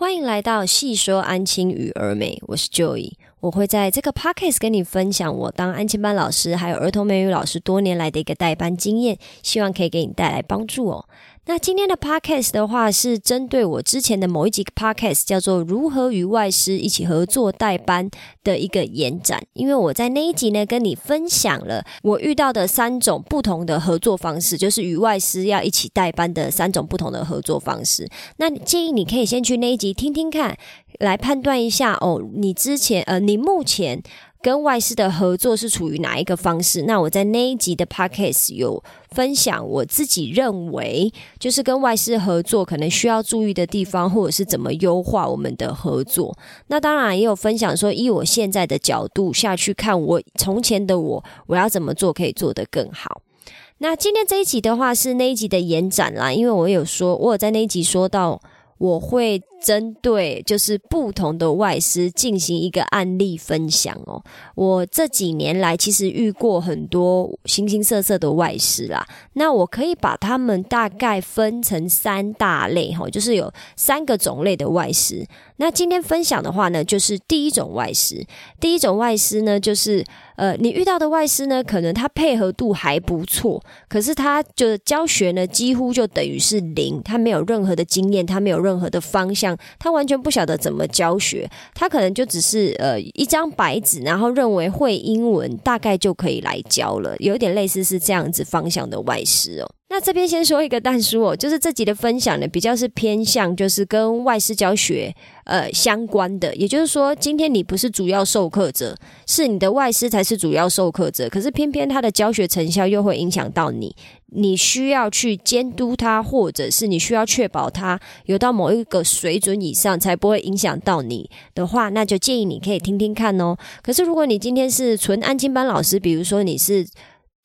欢迎来到细说安亲与儿美，我是 Joy，我会在这个 podcast 跟你分享我当安亲班老师还有儿童美语老师多年来的一个代班经验，希望可以给你带来帮助哦。那今天的 podcast 的话，是针对我之前的某一集 podcast，叫做“如何与外师一起合作代班”的一个延展。因为我在那一集呢，跟你分享了我遇到的三种不同的合作方式，就是与外师要一起代班的三种不同的合作方式。那建议你可以先去那一集听听看，来判断一下哦，你之前呃，你目前。跟外师的合作是处于哪一个方式？那我在那一集的 podcast 有分享我自己认为，就是跟外师合作可能需要注意的地方，或者是怎么优化我们的合作。那当然也有分享说，以我现在的角度下去看，我从前的我，我要怎么做可以做得更好。那今天这一集的话是那一集的延展啦，因为我有说，我有在那一集说到。我会针对就是不同的外师进行一个案例分享哦。我这几年来其实遇过很多形形色色的外师啦，那我可以把他们大概分成三大类哈，就是有三个种类的外师。那今天分享的话呢，就是第一种外师。第一种外师呢，就是呃，你遇到的外师呢，可能他配合度还不错，可是他就教学呢，几乎就等于是零，他没有任何的经验，他没有任任何的方向，他完全不晓得怎么教学，他可能就只是呃一张白纸，然后认为会英文大概就可以来教了，有点类似是这样子方向的外师哦。那这边先说一个但书哦，就是这集的分享呢，比较是偏向就是跟外师教学呃相关的，也就是说，今天你不是主要授课者，是你的外师才是主要授课者，可是偏偏他的教学成效又会影响到你，你需要去监督他，或者是你需要确保他有到某一个水准以上，才不会影响到你的话，那就建议你可以听听看哦。可是如果你今天是纯安静班老师，比如说你是。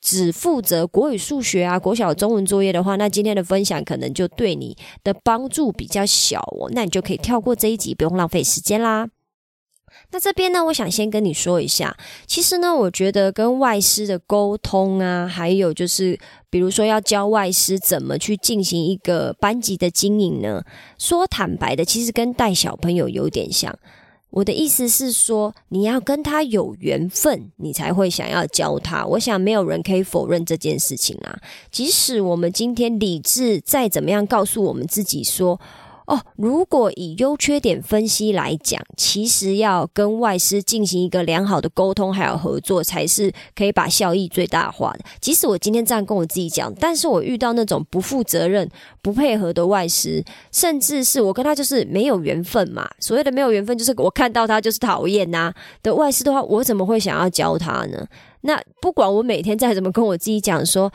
只负责国语、数学啊，国小中文作业的话，那今天的分享可能就对你的帮助比较小哦。那你就可以跳过这一集，不用浪费时间啦。那这边呢，我想先跟你说一下，其实呢，我觉得跟外师的沟通啊，还有就是，比如说要教外师怎么去进行一个班级的经营呢，说坦白的，其实跟带小朋友有点像。我的意思是说，你要跟他有缘分，你才会想要教他。我想没有人可以否认这件事情啊。即使我们今天理智再怎么样告诉我们自己说。哦，如果以优缺点分析来讲，其实要跟外师进行一个良好的沟通还有合作，才是可以把效益最大化的。即使我今天这样跟我自己讲，但是我遇到那种不负责任、不配合的外师，甚至是我跟他就是没有缘分嘛。所谓的没有缘分，就是我看到他就是讨厌呐的外师的话，我怎么会想要教他呢？那不管我每天再怎么跟我自己讲说，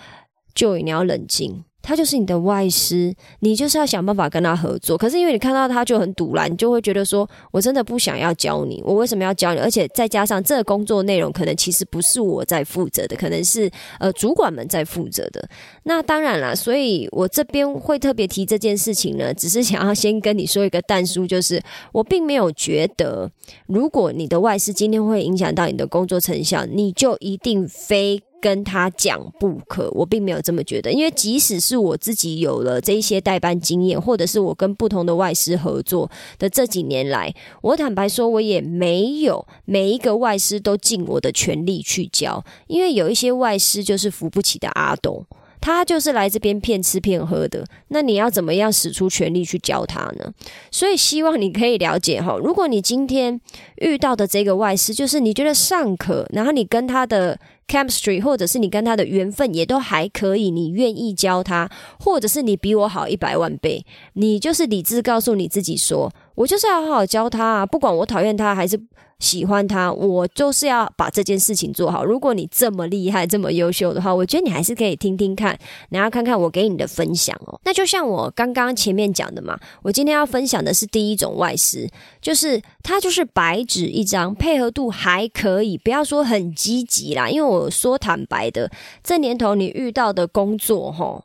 就你要冷静。他就是你的外师，你就是要想办法跟他合作。可是因为你看到他就很堵拦，你就会觉得说：“我真的不想要教你，我为什么要教你？”而且再加上这个工作内容可能其实不是我在负责的，可能是呃主管们在负责的。那当然了，所以我这边会特别提这件事情呢，只是想要先跟你说一个淡书，就是我并没有觉得，如果你的外师今天会影响到你的工作成效，你就一定非。跟他讲不可，我并没有这么觉得，因为即使是我自己有了这一些代班经验，或者是我跟不同的外师合作的这几年来，我坦白说，我也没有每一个外师都尽我的全力去教，因为有一些外师就是扶不起的阿斗。他就是来这边骗吃骗喝的，那你要怎么样使出全力去教他呢？所以希望你可以了解哈，如果你今天遇到的这个外师，就是你觉得尚可，然后你跟他的 chemistry 或者是你跟他的缘分也都还可以，你愿意教他，或者是你比我好一百万倍，你就是理智告诉你自己说，我就是要好好教他啊，不管我讨厌他还是。喜欢他，我就是要把这件事情做好。如果你这么厉害、这么优秀的话，我觉得你还是可以听听看，然后看看我给你的分享哦。那就像我刚刚前面讲的嘛，我今天要分享的是第一种外师，就是他就是白纸一张，配合度还可以，不要说很积极啦。因为我说坦白的，这年头你遇到的工作，哈。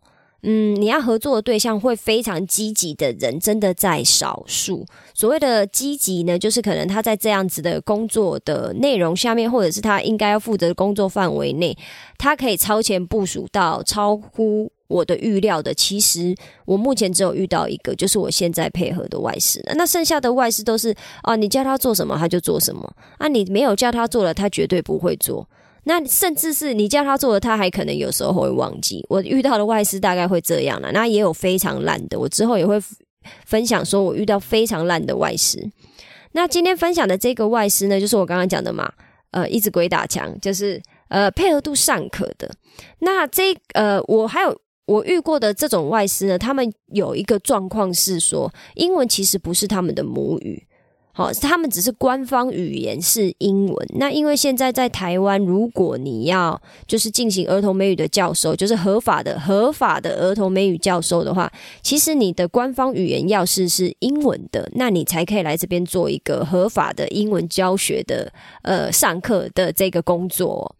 嗯，你要合作的对象会非常积极的人，真的在少数。所谓的积极呢，就是可能他在这样子的工作的内容下面，或者是他应该要负责的工作范围内，他可以超前部署到超乎我的预料的，其实我目前只有遇到一个，就是我现在配合的外事。那剩下的外事都是啊，你叫他做什么他就做什么啊，你没有叫他做了，他绝对不会做。那甚至是你叫他做的，他还可能有时候会忘记。我遇到的外师大概会这样了，那也有非常烂的。我之后也会分享说我遇到非常烂的外师。那今天分享的这个外师呢，就是我刚刚讲的嘛，呃，一直鬼打墙，就是呃配合度尚可的。那这呃，我还有。我遇过的这种外师呢，他们有一个状况是说，英文其实不是他们的母语，好，他们只是官方语言是英文。那因为现在在台湾，如果你要就是进行儿童美语的教授，就是合法的合法的儿童美语教授的话，其实你的官方语言要是是英文的，那你才可以来这边做一个合法的英文教学的呃上课的这个工作。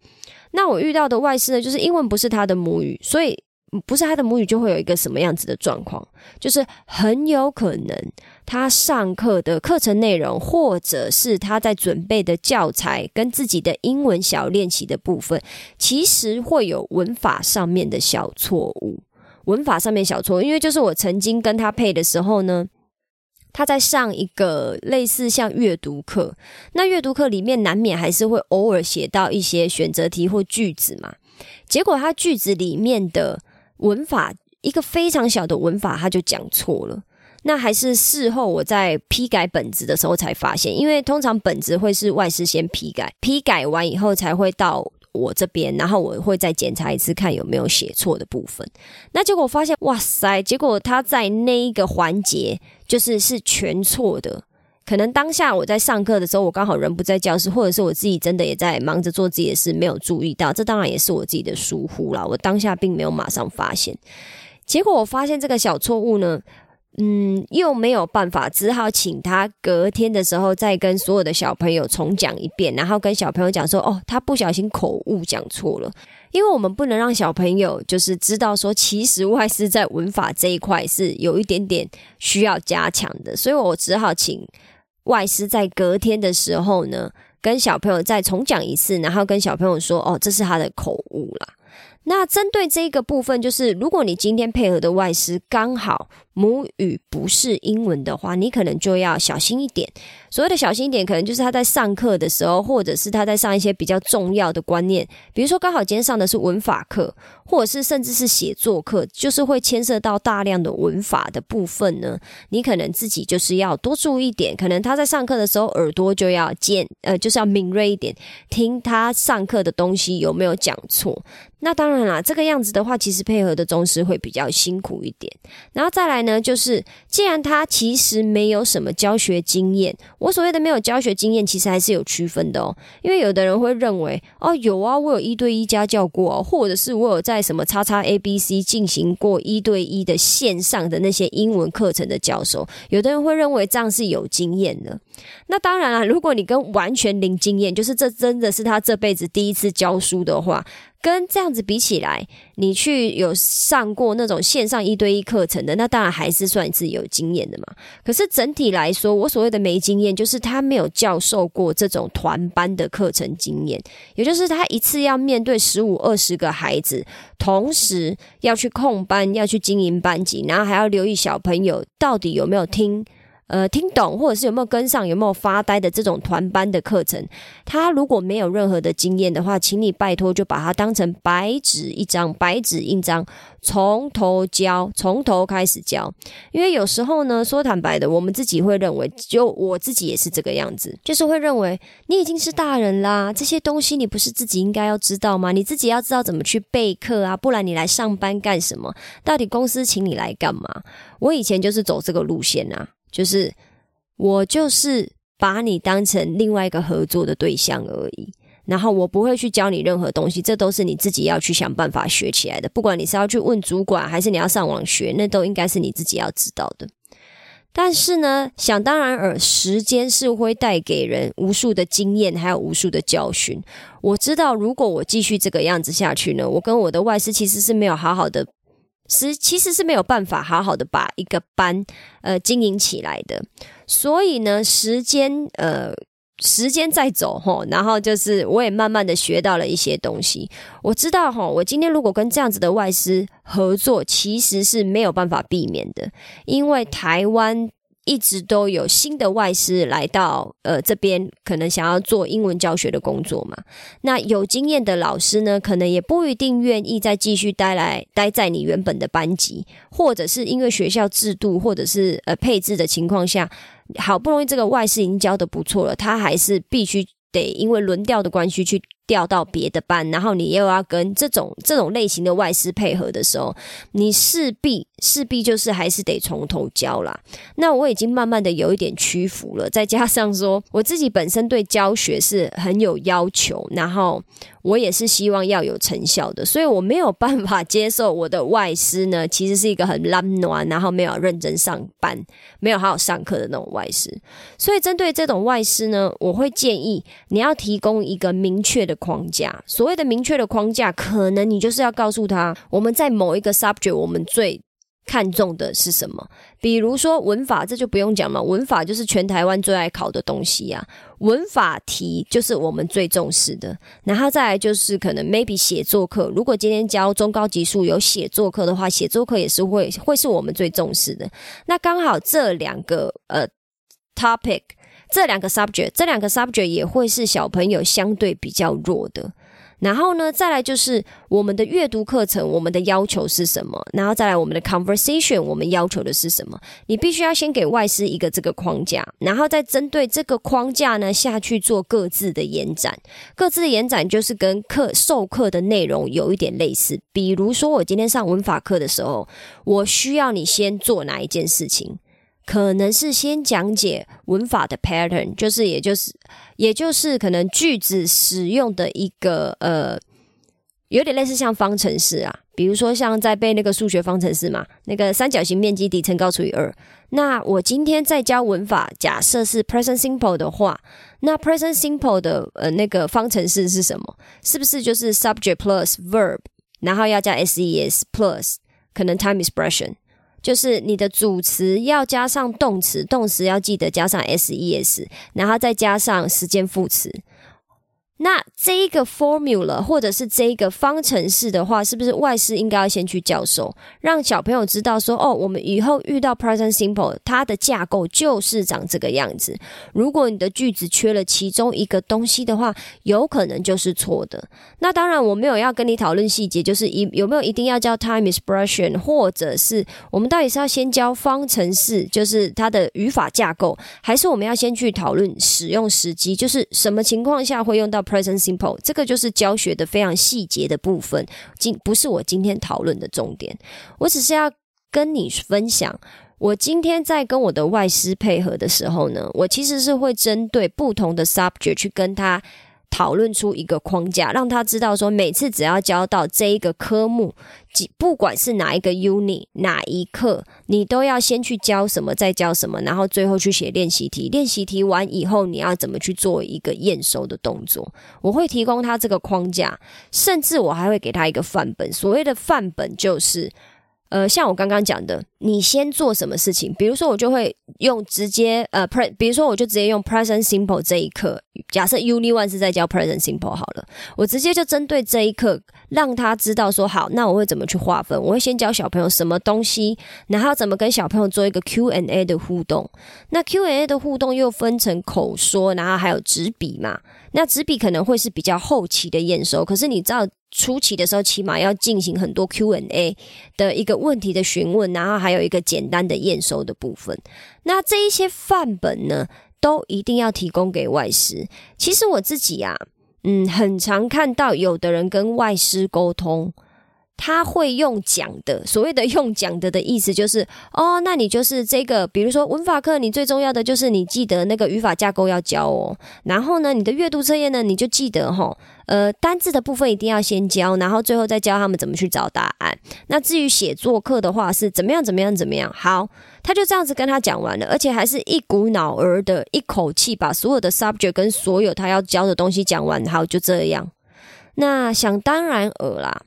那我遇到的外师呢，就是英文不是他的母语，所以。不是他的母语，就会有一个什么样子的状况？就是很有可能他上课的课程内容，或者是他在准备的教材跟自己的英文小练习的部分，其实会有文法上面的小错误。文法上面小错，因为就是我曾经跟他配的时候呢，他在上一个类似像阅读课，那阅读课里面难免还是会偶尔写到一些选择题或句子嘛，结果他句子里面的。文法一个非常小的文法，他就讲错了。那还是事后我在批改本子的时候才发现，因为通常本子会是外师先批改，批改完以后才会到我这边，然后我会再检查一次，看有没有写错的部分。那结果发现，哇塞！结果他在那一个环节就是是全错的。可能当下我在上课的时候，我刚好人不在教室，或者是我自己真的也在忙着做自己的事，没有注意到。这当然也是我自己的疏忽了。我当下并没有马上发现，结果我发现这个小错误呢，嗯，又没有办法，只好请他隔天的时候再跟所有的小朋友重讲一遍，然后跟小朋友讲说：“哦，他不小心口误讲错了。”因为我们不能让小朋友就是知道说，其实外师在文法这一块是有一点点需要加强的，所以我只好请。外师在隔天的时候呢，跟小朋友再重讲一次，然后跟小朋友说：“哦，这是他的口误啦。”那针对这个部分，就是如果你今天配合的外师刚好母语不是英文的话，你可能就要小心一点。所谓的小心一点，可能就是他在上课的时候，或者是他在上一些比较重要的观念，比如说刚好今天上的是文法课，或者是甚至是写作课，就是会牵涉到大量的文法的部分呢。你可能自己就是要多注意一点，可能他在上课的时候耳朵就要尖，呃，就是要敏锐一点，听他上课的东西有没有讲错。那当然啦，这个样子的话，其实配合的宗师会比较辛苦一点。然后再来呢，就是既然他其实没有什么教学经验，我所谓的没有教学经验，其实还是有区分的哦。因为有的人会认为，哦，有啊，我有一对一家教过，或者是我有在什么叉叉 A B C 进行过一对一的线上的那些英文课程的教授，有的人会认为这样是有经验的。那当然了，如果你跟完全零经验，就是这真的是他这辈子第一次教书的话。跟这样子比起来，你去有上过那种线上一对一课程的，那当然还是算是有经验的嘛。可是整体来说，我所谓的没经验，就是他没有教授过这种团班的课程经验，也就是他一次要面对十五二十个孩子，同时要去控班，要去经营班级，然后还要留意小朋友到底有没有听。呃，听懂或者是有没有跟上，有没有发呆的这种团班的课程，他如果没有任何的经验的话，请你拜托就把它当成白纸一张，白纸印章，从头教，从头开始教。因为有时候呢，说坦白的，我们自己会认为，就我自己也是这个样子，就是会认为你已经是大人啦，这些东西你不是自己应该要知道吗？你自己要知道怎么去备课啊，不然你来上班干什么？到底公司请你来干嘛？我以前就是走这个路线啊。就是我就是把你当成另外一个合作的对象而已，然后我不会去教你任何东西，这都是你自己要去想办法学起来的。不管你是要去问主管，还是你要上网学，那都应该是你自己要知道的。但是呢，想当然尔，时间是会带给人无数的经验，还有无数的教训。我知道，如果我继续这个样子下去呢，我跟我的外师其实是没有好好的。是，其实是没有办法好好的把一个班呃经营起来的。所以呢，时间呃时间在走哈，然后就是我也慢慢的学到了一些东西。我知道哈，我今天如果跟这样子的外师合作，其实是没有办法避免的，因为台湾。一直都有新的外师来到呃这边，可能想要做英文教学的工作嘛。那有经验的老师呢，可能也不一定愿意再继续待来待在你原本的班级，或者是因为学校制度或者是呃配置的情况下，好不容易这个外师已经教的不错了，他还是必须得因为轮调的关系去。调到别的班，然后你又要跟这种这种类型的外师配合的时候，你势必势必就是还是得从头教啦。那我已经慢慢的有一点屈服了，再加上说我自己本身对教学是很有要求，然后。我也是希望要有成效的，所以我没有办法接受我的外师呢，其实是一个很懒惰，然后没有认真上班、没有好好上课的那种外师。所以针对这种外师呢，我会建议你要提供一个明确的框架。所谓的明确的框架，可能你就是要告诉他，我们在某一个 subject，我们最。看重的是什么？比如说文法，这就不用讲嘛。文法就是全台湾最爱考的东西呀。文法题就是我们最重视的。然后再来就是可能 maybe 写作课，如果今天教中高级数有写作课的话，写作课也是会会是我们最重视的。那刚好这两个呃 topic，这两个 subject，这两个 subject 也会是小朋友相对比较弱的。然后呢，再来就是我们的阅读课程，我们的要求是什么？然后再来我们的 conversation，我们要求的是什么？你必须要先给外师一个这个框架，然后再针对这个框架呢下去做各自的延展。各自的延展就是跟课授课的内容有一点类似。比如说，我今天上文法课的时候，我需要你先做哪一件事情？可能是先讲解文法的 pattern，就是也就是也就是可能句子使用的一个呃，有点类似像方程式啊，比如说像在背那个数学方程式嘛，那个三角形面积底乘高除以二。那我今天在教文法，假设是 present simple 的话，那 present simple 的呃那个方程式是什么？是不是就是 subject plus verb，然后要加 ses plus 可能 time expression？就是你的主词要加上动词，动词要记得加上 s e s，然后再加上时间副词。那这一个 formula 或者是这一个方程式的话，是不是外师应该要先去教授，让小朋友知道说，哦，我们以后遇到 present simple，它的架构就是长这个样子。如果你的句子缺了其中一个东西的话，有可能就是错的。那当然，我没有要跟你讨论细节，就是一有没有一定要教 time expression，或者是我们到底是要先教方程式，就是它的语法架构，还是我们要先去讨论使用时机，就是什么情况下会用到。Present simple，这个就是教学的非常细节的部分，今不是我今天讨论的重点。我只是要跟你分享，我今天在跟我的外师配合的时候呢，我其实是会针对不同的 subject 去跟他。讨论出一个框架，让他知道说，每次只要教到这一个科目，不管是哪一个 uni 哪一课，你都要先去教什么，再教什么，然后最后去写练习题。练习题完以后，你要怎么去做一个验收的动作？我会提供他这个框架，甚至我还会给他一个范本。所谓的范本就是。呃，像我刚刚讲的，你先做什么事情？比如说，我就会用直接呃，pre，比如说，我就直接用 present simple 这一课。假设 uni one 是在教 present simple 好了，我直接就针对这一课，让他知道说，好，那我会怎么去划分？我会先教小朋友什么东西，然后怎么跟小朋友做一个 Q and A 的互动。那 Q and A 的互动又分成口说，然后还有纸笔嘛。那纸笔可能会是比较后期的验收，可是你知道。初期的时候，起码要进行很多 Q&A 的一个问题的询问，然后还有一个简单的验收的部分。那这一些范本呢，都一定要提供给外师。其实我自己啊，嗯，很常看到有的人跟外师沟通。他会用讲的，所谓的用讲的的意思就是，哦，那你就是这个，比如说文法课，你最重要的就是你记得那个语法架构要教哦。然后呢，你的阅读测验呢，你就记得哈，呃，单字的部分一定要先教，然后最后再教他们怎么去找答案。那至于写作课的话，是怎么样怎么样怎么样？好，他就这样子跟他讲完了，而且还是一股脑儿的一口气把所有的 subject 跟所有他要教的东西讲完，好，就这样。那想当然尔啦。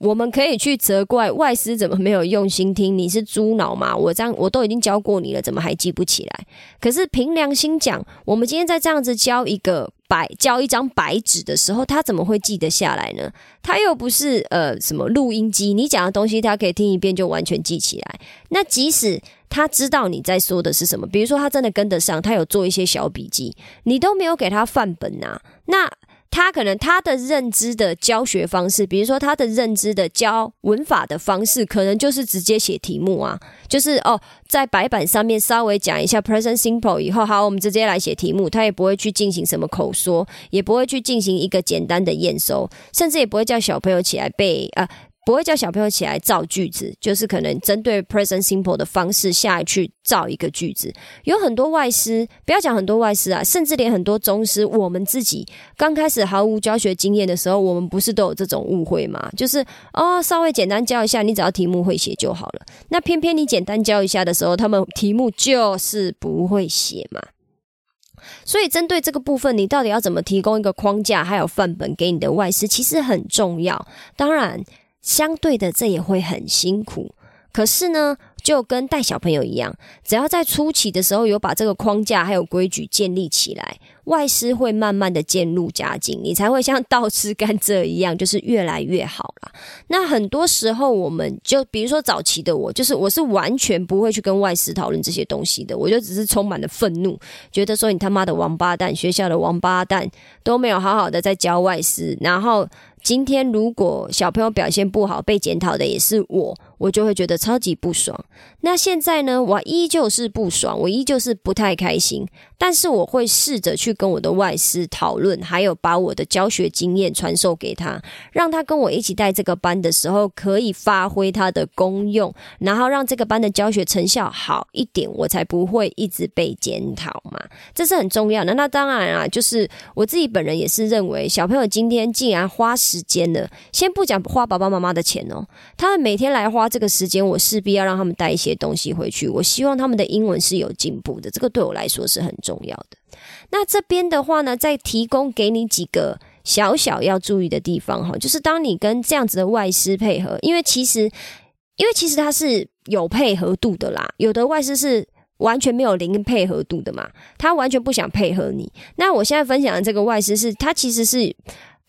我们可以去责怪外师怎么没有用心听，你是猪脑吗？我这样我都已经教过你了，怎么还记不起来？可是凭良心讲，我们今天在这样子教一个白教一张白纸的时候，他怎么会记得下来呢？他又不是呃什么录音机，你讲的东西他可以听一遍就完全记起来。那即使他知道你在说的是什么，比如说他真的跟得上，他有做一些小笔记，你都没有给他范本呐，那。他可能他的认知的教学方式，比如说他的认知的教文法的方式，可能就是直接写题目啊，就是哦，在白板上面稍微讲一下 present simple 以后，好，我们直接来写题目。他也不会去进行什么口说，也不会去进行一个简单的验收，甚至也不会叫小朋友起来背啊。不会叫小朋友起来造句子，就是可能针对 present simple 的方式下去造一个句子。有很多外师，不要讲很多外师啊，甚至连很多宗师，我们自己刚开始毫无教学经验的时候，我们不是都有这种误会吗？就是哦，稍微简单教一下，你只要题目会写就好了。那偏偏你简单教一下的时候，他们题目就是不会写嘛。所以针对这个部分，你到底要怎么提供一个框架，还有范本给你的外师，其实很重要。当然。相对的，这也会很辛苦。可是呢，就跟带小朋友一样，只要在初期的时候有把这个框架还有规矩建立起来，外师会慢慢的渐入佳境，你才会像倒吃甘蔗一样，就是越来越好了。那很多时候，我们就比如说早期的我，就是我是完全不会去跟外师讨论这些东西的，我就只是充满了愤怒，觉得说你他妈的王八蛋，学校的王八蛋都没有好好的在教外师，然后。今天如果小朋友表现不好，被检讨的也是我。我就会觉得超级不爽。那现在呢？我依旧是不爽，我依旧是不太开心。但是我会试着去跟我的外师讨论，还有把我的教学经验传授给他，让他跟我一起带这个班的时候可以发挥他的功用，然后让这个班的教学成效好一点，我才不会一直被检讨嘛。这是很重要的。那当然啊，就是我自己本人也是认为，小朋友今天既然花时间了，先不讲花爸爸妈妈的钱哦，他们每天来花。这个时间我势必要让他们带一些东西回去。我希望他们的英文是有进步的，这个对我来说是很重要的。那这边的话呢，再提供给你几个小小要注意的地方哈，就是当你跟这样子的外师配合，因为其实，因为其实他是有配合度的啦，有的外师是完全没有零配合度的嘛，他完全不想配合你。那我现在分享的这个外师是，他其实是。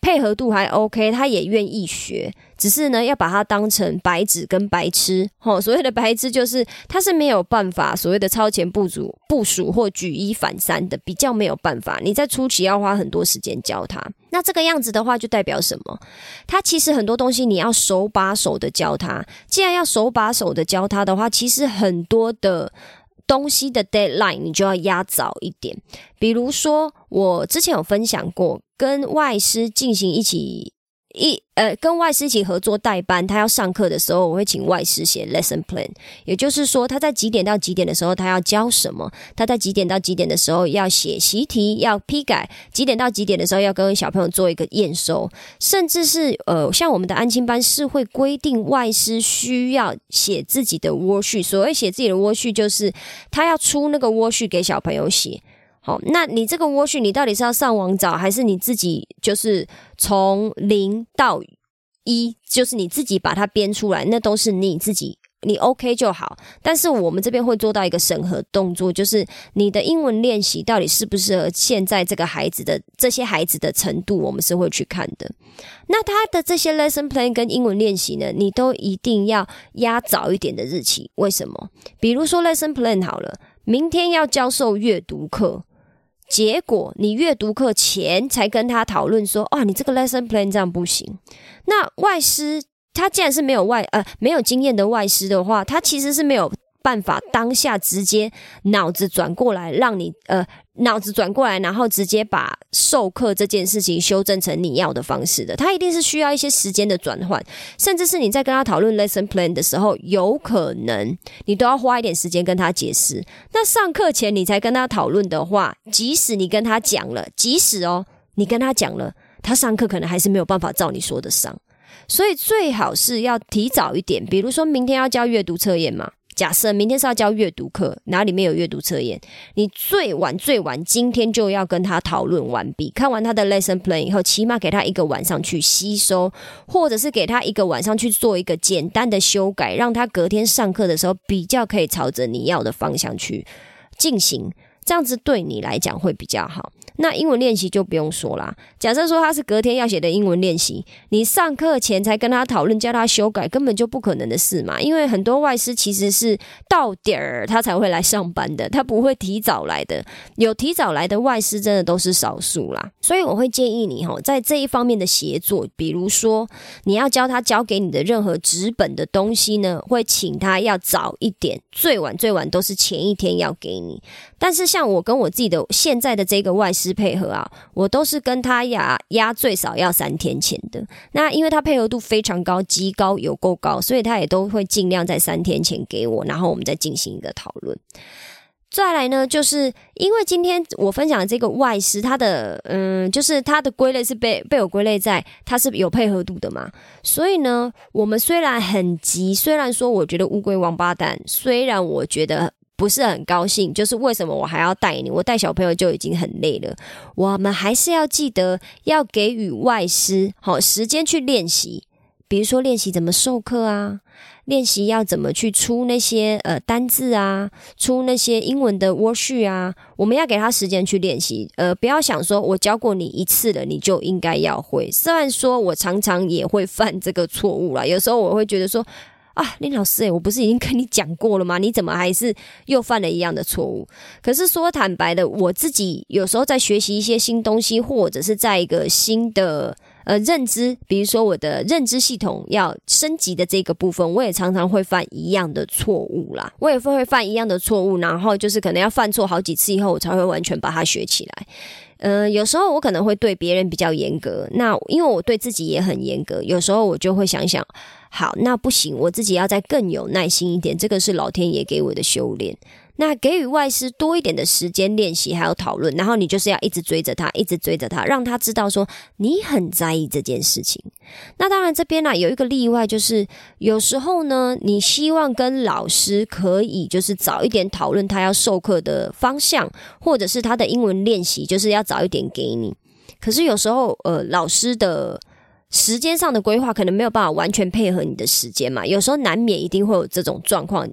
配合度还 OK，他也愿意学，只是呢要把它当成白纸跟白痴。吼，所谓的白痴就是他是没有办法所谓的超前部署、部署或举一反三的，比较没有办法。你在初期要花很多时间教他，那这个样子的话就代表什么？他其实很多东西你要手把手的教他。既然要手把手的教他的话，其实很多的。东西的 deadline 你就要压早一点，比如说我之前有分享过，跟外师进行一起。一呃，跟外师一起合作代班，他要上课的时候，我会请外师写 lesson plan，也就是说他在几点到几点的时候他要教什么，他在几点到几点的时候要写习题要批改，几点到几点的时候要跟小朋友做一个验收，甚至是呃，像我们的安亲班是会规定外师需要写自己的窝序，所谓写自己的窝序，就是他要出那个窝序给小朋友写。好，那你这个窝序，你到底是要上网找，还是你自己就是从零到一，就是你自己把它编出来？那都是你自己，你 OK 就好。但是我们这边会做到一个审核动作，就是你的英文练习到底适不适合现在这个孩子的这些孩子的程度，我们是会去看的。那他的这些 lesson plan 跟英文练习呢，你都一定要压早一点的日期。为什么？比如说 lesson plan 好了，明天要教授阅读课。结果你阅读课前才跟他讨论说，哦，你这个 lesson plan 这样不行。那外师他既然是没有外呃没有经验的外师的话，他其实是没有。办法当下直接脑子转过来，让你呃脑子转过来，然后直接把授课这件事情修正成你要的方式的。他一定是需要一些时间的转换，甚至是你在跟他讨论 lesson plan 的时候，有可能你都要花一点时间跟他解释。那上课前你才跟他讨论的话，即使你跟他讲了，即使哦你跟他讲了，他上课可能还是没有办法照你说的上。所以最好是要提早一点，比如说明天要交阅读测验嘛。假设明天是要教阅读课，哪里面有阅读测验，你最晚最晚今天就要跟他讨论完毕，看完他的 lesson plan 以后，起码给他一个晚上去吸收，或者是给他一个晚上去做一个简单的修改，让他隔天上课的时候比较可以朝着你要的方向去进行。这样子对你来讲会比较好。那英文练习就不用说啦。假设说他是隔天要写的英文练习，你上课前才跟他讨论，叫他修改，根本就不可能的事嘛。因为很多外师其实是到点儿他才会来上班的，他不会提早来的。有提早来的外师真的都是少数啦。所以我会建议你哈，在这一方面的协作，比如说你要教他交给你的任何纸本的东西呢，会请他要早一点，最晚最晚都是前一天要给你。但是像我跟我自己的现在的这个外师配合啊，我都是跟他压压最少要三天前的。那因为他配合度非常高，极高有够高，所以他也都会尽量在三天前给我，然后我们再进行一个讨论。再来呢，就是因为今天我分享的这个外师，他的嗯，就是他的归类是被被我归类在他是有配合度的嘛，所以呢，我们虽然很急，虽然说我觉得乌龟王八蛋，虽然我觉得。不是很高兴，就是为什么我还要带你？我带小朋友就已经很累了，我们还是要记得要给予外师好时间去练习，比如说练习怎么授课啊，练习要怎么去出那些呃单字啊，出那些英文的 word 啊，我们要给他时间去练习，呃，不要想说我教过你一次了，你就应该要会。虽然说我常常也会犯这个错误了，有时候我会觉得说。啊，林老师，诶，我不是已经跟你讲过了吗？你怎么还是又犯了一样的错误？可是说坦白的，我自己有时候在学习一些新东西，或者是在一个新的呃认知，比如说我的认知系统要升级的这个部分，我也常常会犯一样的错误啦。我也会会犯一样的错误，然后就是可能要犯错好几次以后，我才会完全把它学起来。呃，有时候我可能会对别人比较严格，那因为我对自己也很严格，有时候我就会想想。好，那不行，我自己要再更有耐心一点。这个是老天爷给我的修炼。那给予外师多一点的时间练习，还有讨论，然后你就是要一直追着他，一直追着他，让他知道说你很在意这件事情。那当然这边呢有一个例外，就是有时候呢，你希望跟老师可以就是早一点讨论他要授课的方向，或者是他的英文练习，就是要早一点给你。可是有时候呃，老师的。时间上的规划可能没有办法完全配合你的时间嘛，有时候难免一定会有这种状况。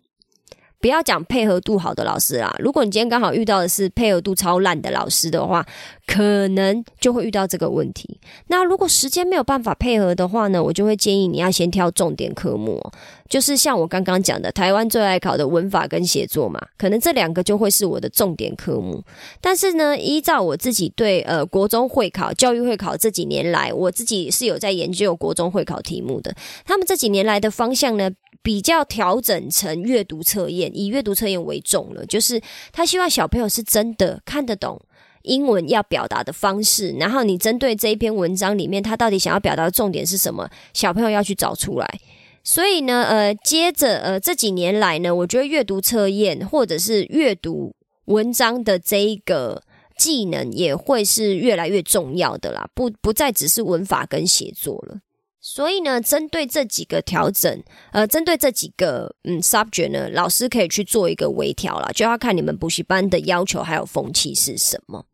不要讲配合度好的老师啦，如果你今天刚好遇到的是配合度超烂的老师的话，可能就会遇到这个问题。那如果时间没有办法配合的话呢，我就会建议你要先挑重点科目，就是像我刚刚讲的，台湾最爱考的文法跟写作嘛，可能这两个就会是我的重点科目。但是呢，依照我自己对呃国中会考、教育会考这几年来，我自己是有在研究国中会考题目的，他们这几年来的方向呢。比较调整成阅读测验，以阅读测验为重了。就是他希望小朋友是真的看得懂英文要表达的方式，然后你针对这一篇文章里面他到底想要表达的重点是什么，小朋友要去找出来。所以呢，呃，接着呃这几年来呢，我觉得阅读测验或者是阅读文章的这一个技能也会是越来越重要的啦，不不再只是文法跟写作了。所以呢，针对这几个调整，呃，针对这几个嗯 subject 呢，老师可以去做一个微调了，就要看你们补习班的要求还有风气是什么。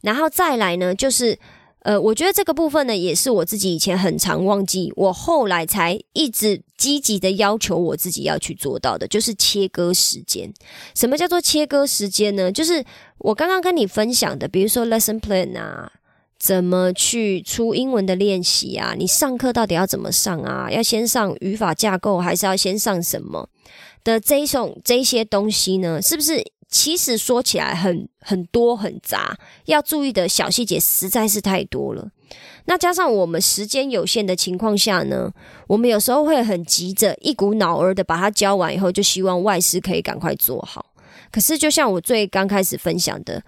然后再来呢，就是呃，我觉得这个部分呢，也是我自己以前很常忘记，我后来才一直积极的要求我自己要去做到的，就是切割时间。什么叫做切割时间呢？就是我刚刚跟你分享的，比如说 lesson plan 啊。怎么去出英文的练习啊？你上课到底要怎么上啊？要先上语法架构，还是要先上什么的这种这些东西呢？是不是？其实说起来很很多很杂，要注意的小细节实在是太多了。那加上我们时间有限的情况下呢，我们有时候会很急着一股脑儿的把它教完以后，就希望外师可以赶快做好。可是就像我最刚开始分享的。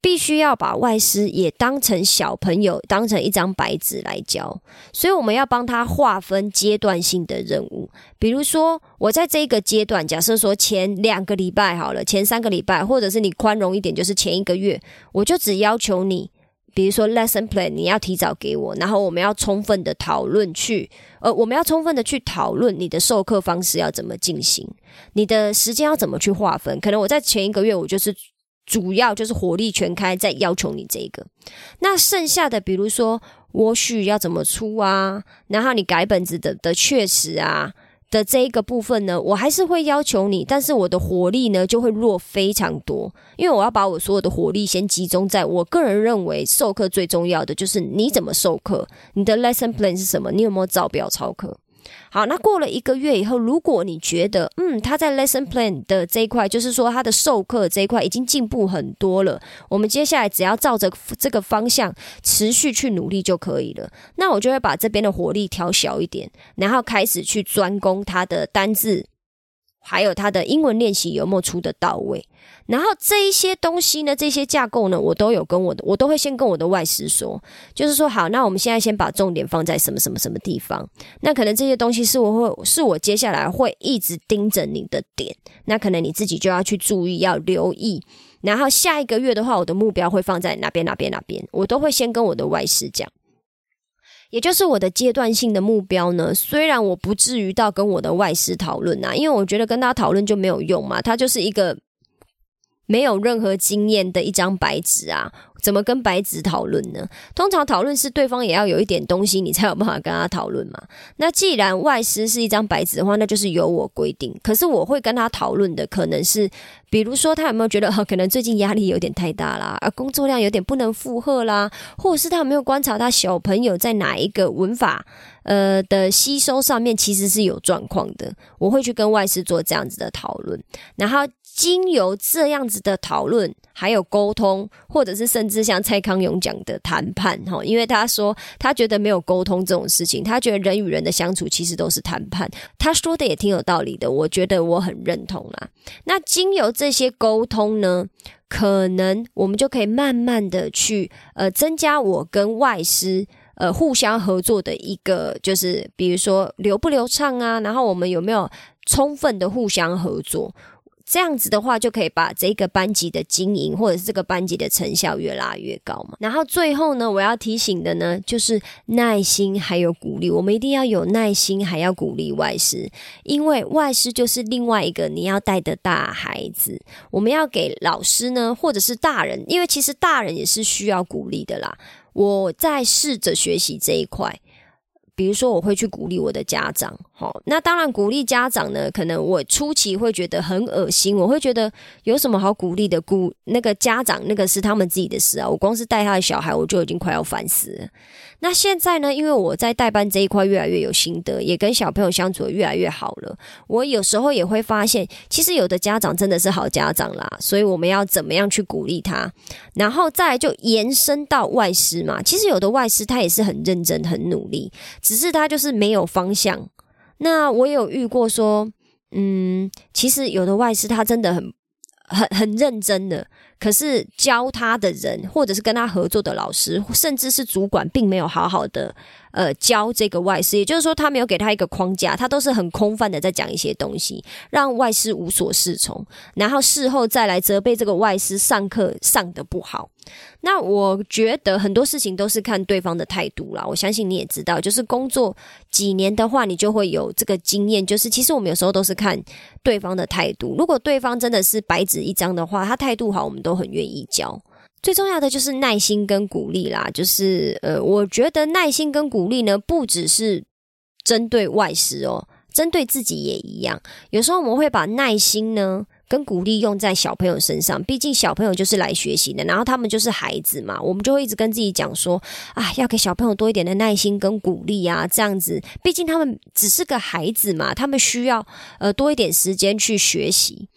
必须要把外师也当成小朋友，当成一张白纸来教，所以我们要帮他划分阶段性的任务。比如说，我在这个阶段，假设说前两个礼拜好了，前三个礼拜，或者是你宽容一点，就是前一个月，我就只要求你比如说 lesson plan，你要提早给我，然后我们要充分的讨论去，呃，我们要充分的去讨论你的授课方式要怎么进行，你的时间要怎么去划分。可能我在前一个月，我就是主要就是火力全开在要求你这个，那剩下的比如说我需要怎么出啊，然后你改本子的的确实啊。的这一个部分呢，我还是会要求你，但是我的火力呢就会弱非常多，因为我要把我所有的火力先集中在我个人认为授课最重要的就是你怎么授课，你的 lesson plan 是什么，你有没有照表操课。好，那过了一个月以后，如果你觉得，嗯，他在 lesson plan 的这一块，就是说他的授课这一块已经进步很多了，我们接下来只要照着这个方向持续去努力就可以了。那我就会把这边的火力调小一点，然后开始去专攻他的单字。还有他的英文练习有没有出的到位？然后这一些东西呢，这些架构呢，我都有跟我的，我都会先跟我的外师说，就是说好，那我们现在先把重点放在什么什么什么地方。那可能这些东西是我会是我接下来会一直盯着你的点，那可能你自己就要去注意，要留意。然后下一个月的话，我的目标会放在哪边哪边哪边，我都会先跟我的外师讲。也就是我的阶段性的目标呢，虽然我不至于到跟我的外师讨论啊，因为我觉得跟他讨论就没有用嘛，他就是一个没有任何经验的一张白纸啊。怎么跟白纸讨论呢？通常讨论是对方也要有一点东西，你才有办法跟他讨论嘛。那既然外师是一张白纸的话，那就是由我规定。可是我会跟他讨论的，可能是比如说他有没有觉得，可能最近压力有点太大啦，啊，工作量有点不能负荷啦，或者是他有没有观察他小朋友在哪一个文法呃的吸收上面其实是有状况的。我会去跟外师做这样子的讨论，然后。经由这样子的讨论，还有沟通，或者是甚至像蔡康永讲的谈判，哈，因为他说他觉得没有沟通这种事情，他觉得人与人的相处其实都是谈判。他说的也挺有道理的，我觉得我很认同啦。那经由这些沟通呢，可能我们就可以慢慢的去呃增加我跟外师呃互相合作的一个，就是比如说流不流畅啊，然后我们有没有充分的互相合作。这样子的话，就可以把这个班级的经营，或者是这个班级的成效越拉越高嘛。然后最后呢，我要提醒的呢，就是耐心还有鼓励。我们一定要有耐心，还要鼓励外师，因为外师就是另外一个你要带的大孩子。我们要给老师呢，或者是大人，因为其实大人也是需要鼓励的啦。我在试着学习这一块。比如说，我会去鼓励我的家长，好，那当然鼓励家长呢，可能我初期会觉得很恶心，我会觉得有什么好鼓励的？鼓那个家长那个是他们自己的事啊，我光是带他的小孩，我就已经快要烦死了。那现在呢？因为我在代班这一块越来越有心得，也跟小朋友相处的越来越好了。我有时候也会发现，其实有的家长真的是好家长啦。所以我们要怎么样去鼓励他？然后再就延伸到外师嘛。其实有的外师他也是很认真、很努力，只是他就是没有方向。那我有遇过说，嗯，其实有的外师他真的很、很、很认真的。可是教他的人，或者是跟他合作的老师，甚至是主管，并没有好好的。呃，教这个外师，也就是说，他没有给他一个框架，他都是很空泛的在讲一些东西，让外师无所适从，然后事后再来责备这个外师上课上的不好。那我觉得很多事情都是看对方的态度啦。我相信你也知道，就是工作几年的话，你就会有这个经验。就是其实我们有时候都是看对方的态度，如果对方真的是白纸一张的话，他态度好，我们都很愿意教。最重要的就是耐心跟鼓励啦，就是呃，我觉得耐心跟鼓励呢，不只是针对外师哦，针对自己也一样。有时候我们会把耐心呢跟鼓励用在小朋友身上，毕竟小朋友就是来学习的，然后他们就是孩子嘛，我们就会一直跟自己讲说啊，要给小朋友多一点的耐心跟鼓励啊，这样子，毕竟他们只是个孩子嘛，他们需要呃多一点时间去学习。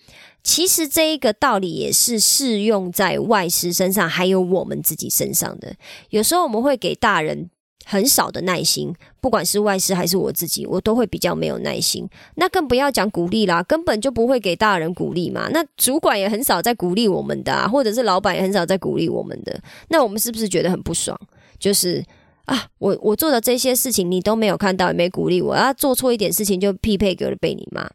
其实这一个道理也是适用在外师身上，还有我们自己身上的。有时候我们会给大人很少的耐心，不管是外师还是我自己，我都会比较没有耐心。那更不要讲鼓励啦，根本就不会给大人鼓励嘛。那主管也很少在鼓励我们的，或者是老板也很少在鼓励我们的。那我们是不是觉得很不爽？就是啊，我我做的这些事情你都没有看到，也没鼓励我，要做错一点事情就匹配给了被你骂。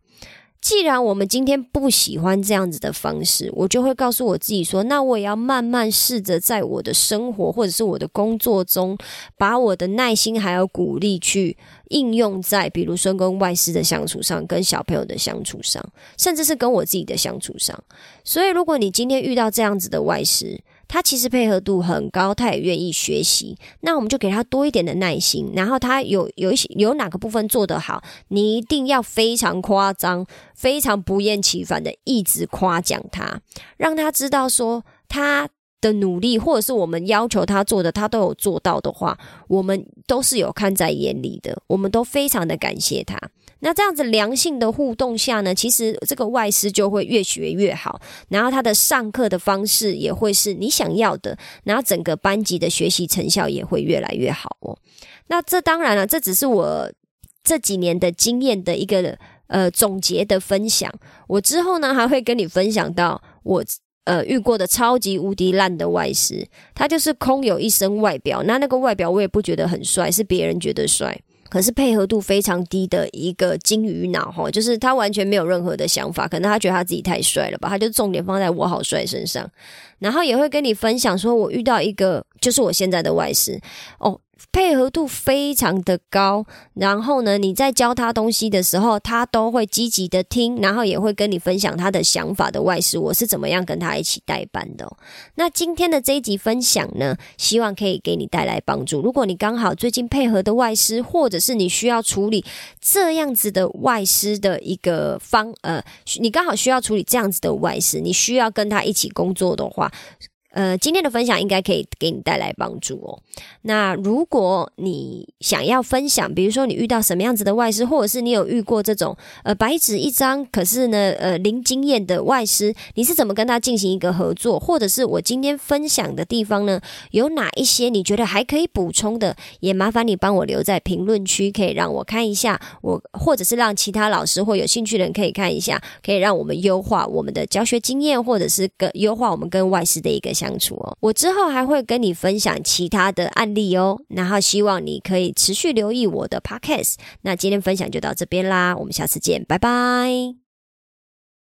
既然我们今天不喜欢这样子的方式，我就会告诉我自己说，那我也要慢慢试着在我的生活或者是我的工作中，把我的耐心还有鼓励去应用在，比如说跟外师的相处上，跟小朋友的相处上，甚至是跟我自己的相处上。所以，如果你今天遇到这样子的外师，他其实配合度很高，他也愿意学习。那我们就给他多一点的耐心，然后他有有一些有哪个部分做得好，你一定要非常夸张、非常不厌其烦的一直夸奖他，让他知道说他的努力，或者是我们要求他做的，他都有做到的话，我们都是有看在眼里的，我们都非常的感谢他。那这样子良性的互动下呢，其实这个外师就会越学越好，然后他的上课的方式也会是你想要的，然后整个班级的学习成效也会越来越好哦。那这当然了，这只是我这几年的经验的一个呃总结的分享。我之后呢还会跟你分享到我呃遇过的超级无敌烂的外师，他就是空有一身外表，那那个外表我也不觉得很帅，是别人觉得帅。可是配合度非常低的一个金鱼脑哈，就是他完全没有任何的想法，可能他觉得他自己太帅了吧，他就重点放在我好帅身上，然后也会跟你分享说，我遇到一个就是我现在的外师哦。配合度非常的高，然后呢，你在教他东西的时候，他都会积极的听，然后也会跟你分享他的想法的外事。我是怎么样跟他一起代班的？那今天的这一集分享呢，希望可以给你带来帮助。如果你刚好最近配合的外师，或者是你需要处理这样子的外师的一个方，呃，你刚好需要处理这样子的外师，你需要跟他一起工作的话。呃，今天的分享应该可以给你带来帮助哦。那如果你想要分享，比如说你遇到什么样子的外师，或者是你有遇过这种呃白纸一张，可是呢呃零经验的外师，你是怎么跟他进行一个合作？或者是我今天分享的地方呢，有哪一些你觉得还可以补充的？也麻烦你帮我留在评论区，可以让我看一下，我或者是让其他老师或有兴趣的人可以看一下，可以让我们优化我们的教学经验，或者是跟优化我们跟外师的一个相。相处哦，我之后还会跟你分享其他的案例哦，然后希望你可以持续留意我的 podcast。那今天分享就到这边啦，我们下次见，拜拜。